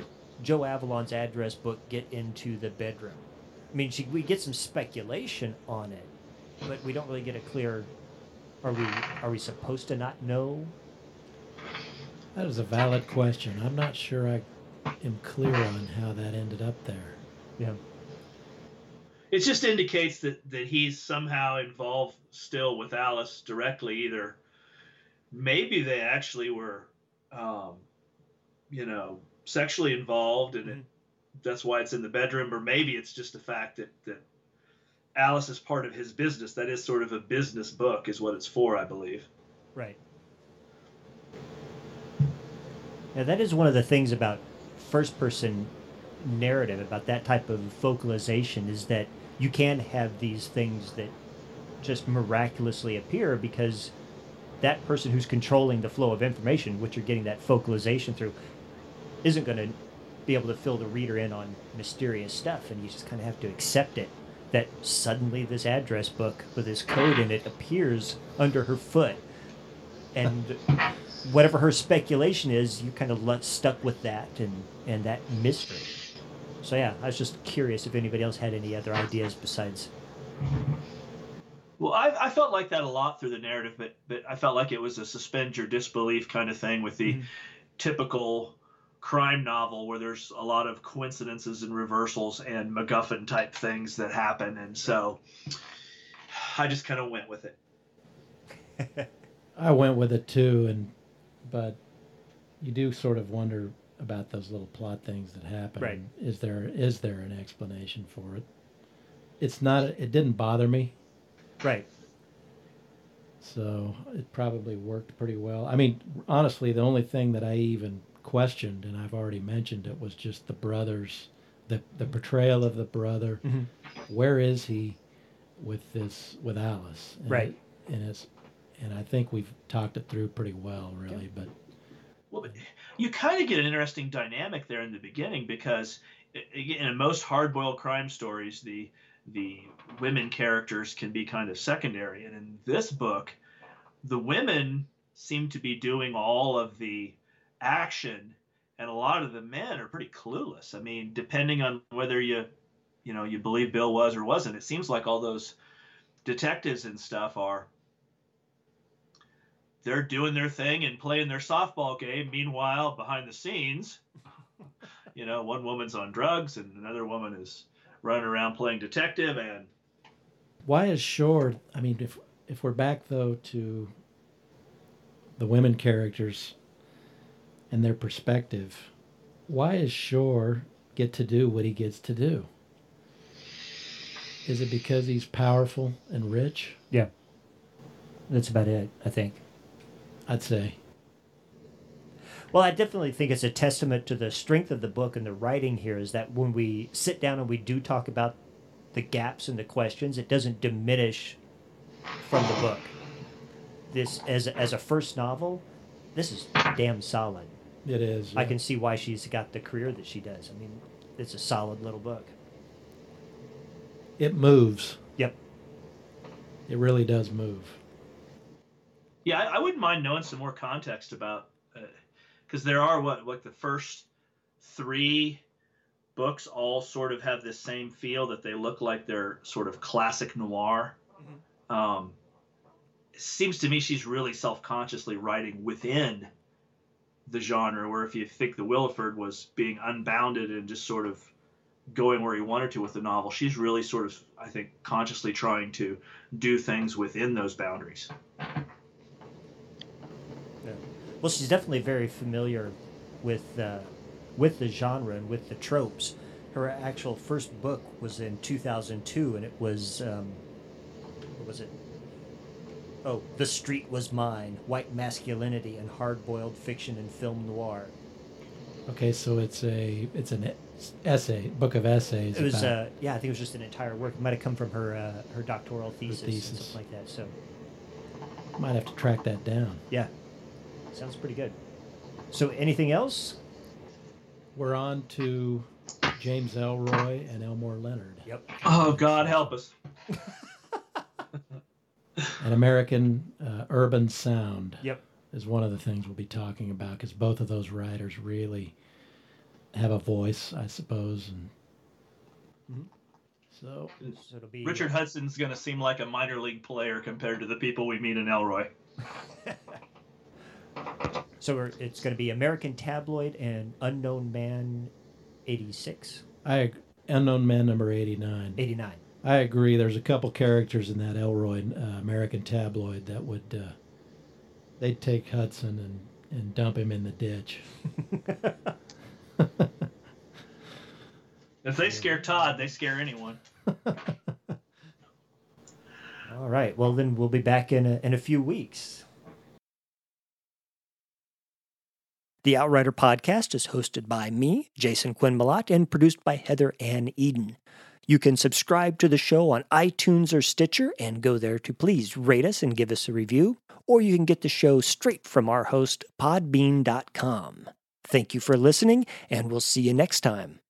Joe Avalon's address book get into the bedroom? I mean, she, we get some speculation on it, but we don't really get a clear. Are we are we supposed to not know? That is a valid question. I'm not sure I am clear on how that ended up there. Yeah. It just indicates that that he's somehow involved still with Alice directly. Either maybe they actually were, um, you know, sexually involved, and it, Mhm. that's why it's in the bedroom, or maybe it's just the fact that that Alice is part of his business. That is sort of a business book, is what it's for, I believe. Right. Now that is one of the things about first person narrative, about that type of vocalization, is that you can't have these things that just miraculously appear because that person who's controlling the flow of information, which you're getting that focalization through, isn't going to be able to fill the reader in on mysterious stuff, and you just kind of have to accept it. That suddenly this address book with this code in it appears under her foot, and whatever her speculation is, you kind of stuck with that and and that mystery. So yeah, I was just curious if anybody else had any other ideas besides. Well, I, I felt like that a lot through the narrative, but but I felt like it was a suspend your disbelief kind of thing with the Mhm. typical crime novel where there's a lot of coincidences and reversals and MacGuffin type things that happen, and so I just kind of went with it. [LAUGHS] I went with it too, and but you do sort of wonder about those little plot things that happen. Right. Is there is there an explanation for it? It's not. It didn't bother me, Right. so it probably worked pretty well. I mean, honestly, the only thing that I even questioned, and I've already mentioned it, was just the brothers, the the portrayal of the brother. Mhm. Where is he with this with Alice? And Right. it- and it's and I think we've talked it through pretty well, really. But Well, but you kind of get an interesting dynamic there in the beginning because in most hard-boiled crime stories, the the women characters can be kind of secondary, and in this book, the women seem to be doing all of the action, and a lot of the men are pretty clueless. I mean, depending on whether you you know you believe Bill was or wasn't, it seems like all those detectives and stuff are they're doing their thing and playing their softball game. Meanwhile, behind the scenes, [LAUGHS] you know, one woman's on drugs and another woman is running around playing detective. And why is Shore? I mean, if if we're back though to the women characters and their perspective, why is Shore get to do what he gets to do? Is it because he's powerful and rich? Yeah. That's about it, I think. I'd say. Well, I definitely think it's a testament to the strength of the book and the writing here is that when we sit down and we do talk about the gaps and the questions, it doesn't diminish from the book. This as as a first novel, this is damn solid. It is. I can see why she's got the career that she does. I mean, it's a solid little book. It moves. Yep. It really does move. Yeah, I, I wouldn't mind knowing some more context about because there are what like the first three books all sort of have this same feel that they look like they're sort of classic noir. Um, seems to me she's really self-consciously writing within the genre where if you think the Willeford was being unbounded and just sort of going where he wanted to with the novel she's really sort of i think consciously trying to do things within those boundaries Well, she's definitely very familiar with uh, with the genre and with the tropes. Her actual first book was in 2002, and it was um, what was it? Oh, The Street Was Mine: White Masculinity and Hard-Boiled Fiction and Film Noir. Okay, so it's a it's an essay, book of essays. It was, about- uh, yeah, I think it was just an entire work. It might have come from her uh, her doctoral thesis, and thesis. something like that. So, might have to track that down. yeah, sounds pretty good. So, anything else? We're on to James Ellroy and Elmore Leonard. Yep. oh god help us [LAUGHS] An American uh, urban sound Yep. is one of the things we'll be talking about because both of those writers really have a voice, I suppose, and Mhm. so So it'll be richard hudson's going to seem like a minor league player compared to the people we meet in Ellroy [LAUGHS] So we're, it's going to be American Tabloid and Unknown Man 86, I Unknown Man number eighty nine. 89. I agree. There's a couple characters in that Ellroy uh, American tabloid that would uh, they'd take Hudson and, and dump him in the ditch. [LAUGHS] if they scare todd they scare anyone [LAUGHS] All right. Well, then we'll be back in a, in a few weeks. The Outrider podcast is hosted by me, Jason Quinmalot, and produced by Heather Ann Eden. You can subscribe to the show on iTunes or Stitcher and go there to please rate us and give us a review, or you can get the show straight from our host, podbean.com. Thank you for listening, and we'll see you next time.